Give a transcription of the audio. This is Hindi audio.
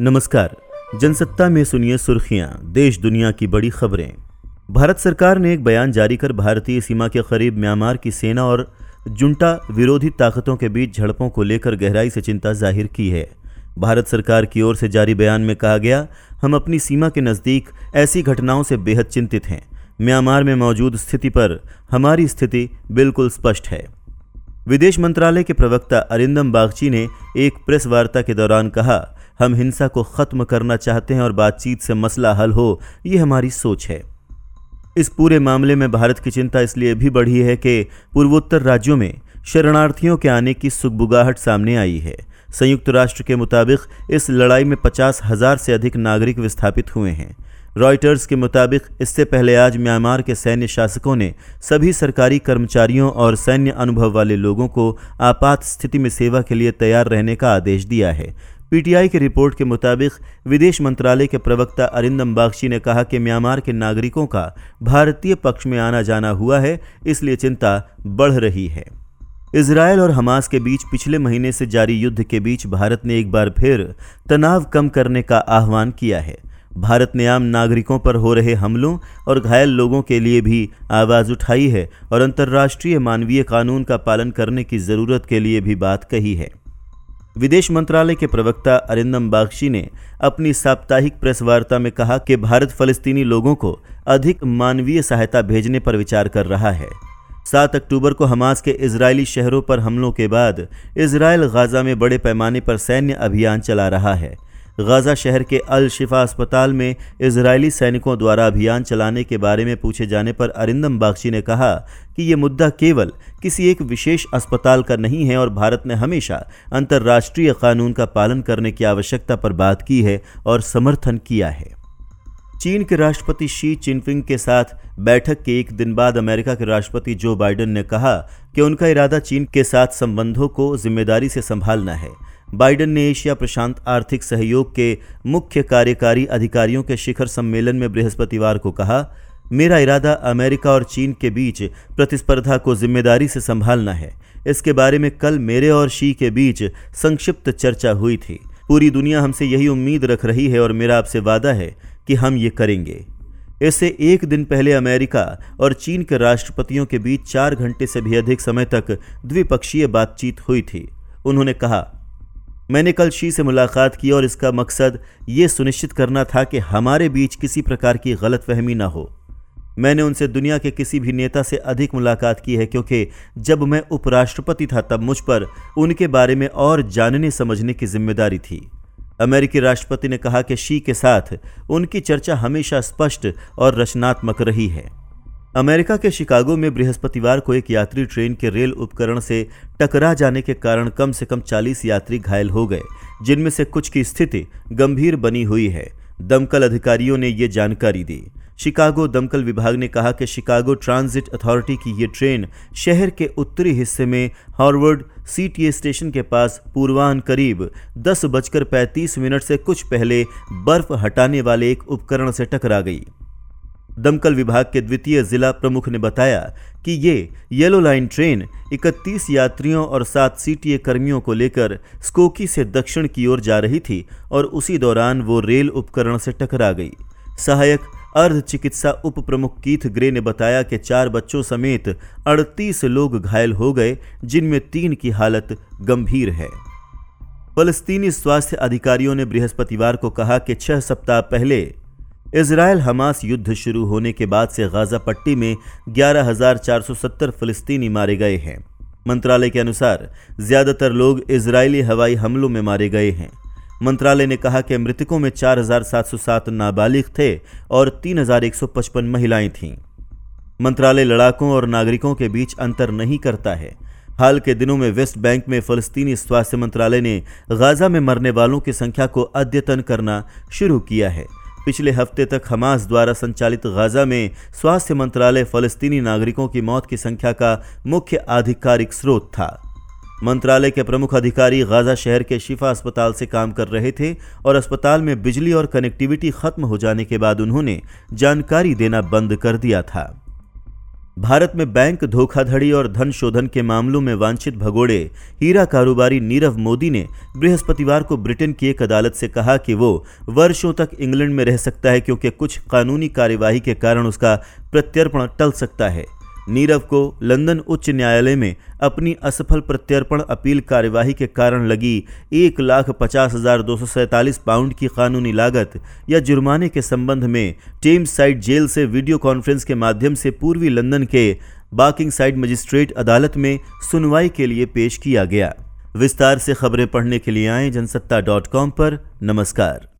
नमस्कार, जनसत्ता में सुनिए सुर्खियाँ, देश दुनिया की बड़ी खबरें। भारत सरकार ने एक बयान जारी कर भारतीय सीमा के करीब म्यांमार की सेना और जुंटा विरोधी ताकतों के बीच झड़पों को लेकर गहराई से चिंता ज़ाहिर की है। भारत सरकार की ओर से जारी बयान में कहा गया, हम अपनी सीमा के नज़दीक ऐसी घटनाओं से बेहद चिंतित हैं। म्यांमार में मौजूद स्थिति पर हमारी स्थिति बिल्कुल स्पष्ट है। विदेश मंत्रालय के प्रवक्ता अरिंदम बागची ने एक प्रेस वार्ता के दौरान कहा हम हिंसा को खत्म करना चाहते हैं और बातचीत से मसला हल हो, ये हमारी सोच है। इस पूरे मामले में भारत की चिंता इसलिए भी बढ़ी है कि पूर्वोत्तर राज्यों में शरणार्थियों के आने की सुगबुगाहट सामने आई है। संयुक्त राष्ट्र के मुताबिक इस लड़ाई में पचास हज़ार से अधिक नागरिक विस्थापित हुए हैं। रॉयटर्स के मुताबिक इससे पहले आज म्यांमार के सैन्य शासकों ने सभी सरकारी कर्मचारियों और सैन्य अनुभव वाले लोगों को आपात स्थिति में सेवा के लिए तैयार रहने का आदेश दिया है। पीटीआई की रिपोर्ट के मुताबिक विदेश मंत्रालय के प्रवक्ता अरिंदम बागची ने कहा कि म्यांमार के नागरिकों का भारतीय पक्ष में आना जाना हुआ है, इसलिए चिंता बढ़ रही है। इसराइल और हमास के बीच पिछले महीने से जारी युद्ध के बीच भारत ने एक बार फिर तनाव कम करने का आह्वान किया है। भारत ने आम नागरिकों पर हो रहे हमलों और घायल लोगों के लिए भी आवाज़ उठाई है और अंतर्राष्ट्रीय मानवीय कानून का पालन करने की ज़रूरत के लिए भी बात कही है। विदेश मंत्रालय के प्रवक्ता अरिंदम बागशी ने अपनी साप्ताहिक प्रेस वार्ता में कहा कि भारत फलस्तीनी लोगों को अधिक मानवीय सहायता भेजने पर विचार कर रहा है। सात अक्टूबर को हमास के इजरायली शहरों पर हमलों के बाद इसराइल गाजा में बड़े पैमाने पर सैन्य अभियान चला रहा है। गाजा शहर के अल शिफा अस्पताल में इजरायली सैनिकों द्वारा अभियान चलाने के बारे में पूछे जाने पर अरिंदम बागची ने कहा कि ये मुद्दा केवल किसी एक विशेष अस्पताल का नहीं है और भारत ने हमेशा अंतर्राष्ट्रीय कानून का पालन करने की आवश्यकता पर बात की है और समर्थन किया है। चीन के राष्ट्रपति शी चिनफिंग के साथ बैठक के एक दिन बाद अमेरिका के राष्ट्रपति जो बाइडेन ने कहा कि उनका इरादा चीन के साथ संबंधों को ज़िम्मेदारी से संभालना है। बाइडेन ने एशिया प्रशांत आर्थिक सहयोग के मुख्य कार्यकारी अधिकारियों के शिखर सम्मेलन में बृहस्पतिवार को कहा, मेरा इरादा अमेरिका और चीन के बीच प्रतिस्पर्धा को ज़िम्मेदारी से संभालना है। इसके बारे में कल मेरे और शी के बीच संक्षिप्त चर्चा हुई थी। पूरी दुनिया हमसे यही उम्मीद रख रही है और मेरा आपसे वादा है कि हम ये करेंगे। इससे एक दिन पहले अमेरिका और चीन के राष्ट्रपतियों के बीच चार घंटे से भी अधिक समय तक द्विपक्षीय बातचीत हुई थी। उन्होंने कहा मैंने कल शी से मुलाकात की और इसका मकसद ये सुनिश्चित करना था कि हमारे बीच किसी प्रकार की गलतफहमी ना हो। मैंने उनसे दुनिया के किसी भी नेता से अधिक मुलाकात की है क्योंकि जब मैं उपराष्ट्रपति था तब मुझ पर उनके बारे में और जानने समझने की ज़िम्मेदारी थी। अमेरिकी राष्ट्रपति ने कहा कि शी के साथ उनकी चर्चा हमेशा स्पष्ट और रचनात्मक रही है। अमेरिका के शिकागो में बृहस्पतिवार को एक यात्री ट्रेन के रेल उपकरण से टकरा जाने के कारण कम से कम 40 यात्री घायल हो गए, जिनमें से कुछ की स्थिति गंभीर बनी हुई है। दमकल अधिकारियों ने ये जानकारी दी। शिकागो दमकल विभाग ने कहा कि शिकागो ट्रांजिट अथॉरिटी की ये ट्रेन शहर के उत्तरी हिस्से में हार्वर्ड सीटीए स्टेशन के पास पूर्वान करीब दस बजकर पैंतीस मिनट से कुछ पहले बर्फ़ हटाने वाले एक उपकरण से टकरा गई। दमकल विभाग के द्वितीय जिला प्रमुख ने बताया कि ये येलो लाइन ट्रेन 31 यात्रियों और सात सीटीए कर्मियों को लेकर स्कोकी से दक्षिण की ओर जा रही थी और उसी दौरान वो रेल उपकरण से टकरा गई। सहायक अर्ध चिकित्सा उप प्रमुख कीथ ग्रे ने बताया कि चार बच्चों समेत 38 लोग घायल हो गए, जिनमें तीन की हालत गंभीर है। फलस्तीनी स्वास्थ्य अधिकारियों ने बृहस्पतिवार को कहा कि छह सप्ताह पहले इसराइल हमास युद्ध शुरू होने के बाद से गाजा पट्टी में 11,470 फिलिस्तीनी मारे गए हैं। मंत्रालय के अनुसार ज़्यादातर लोग इजरायली हवाई हमलों में मारे गए हैं। मंत्रालय ने कहा कि मृतकों में 4,707 नाबालिग थे और 3,155 महिलाएँ थीं। मंत्रालय लड़ाकों और नागरिकों के बीच अंतर नहीं करता है। हाल के दिनों में वेस्ट बैंक में फलस्तीनी स्वास्थ्य मंत्रालय ने गाजा में मरने वालों की संख्या को अद्यतन करना शुरू किया है। पिछले हफ़्ते तक हमास द्वारा संचालित गाजा में स्वास्थ्य मंत्रालय फलस्तीनी नागरिकों की मौत की संख्या का मुख्य आधिकारिक स्रोत था। मंत्रालय के प्रमुख अधिकारी गाजा शहर के शिफा अस्पताल से काम कर रहे थे और अस्पताल में बिजली और कनेक्टिविटी खत्म हो जाने के बाद उन्होंने जानकारी देना बंद कर दिया था। भारत में बैंक धोखाधड़ी और धन शोधन के मामलों में वांछित भगोड़े, हीरा कारोबारी नीरव मोदी ने बृहस्पतिवार को ब्रिटेन की एक अदालत से कहा कि वो वर्षों तक इंग्लैंड में रह सकता है क्योंकि कुछ कानूनी कार्यवाही के कारण उसका प्रत्यर्पण टल सकता है। नीरव को लंदन उच्च न्यायालय में अपनी असफल प्रत्यर्पण अपील कार्यवाही के कारण लगी एक लाख पचास हज़ार दो सौ सैंतालीस पाउंड की कानूनी लागत या जुर्माने के संबंध में टेम्स साइड जेल से वीडियो कॉन्फ्रेंस के माध्यम से पूर्वी लंदन के बाकिंग साइड मजिस्ट्रेट अदालत में सुनवाई के लिए पेश किया गया। विस्तार से खबरें पढ़ने के लिए आए जनसत्ता डॉट कॉम पर। नमस्कार।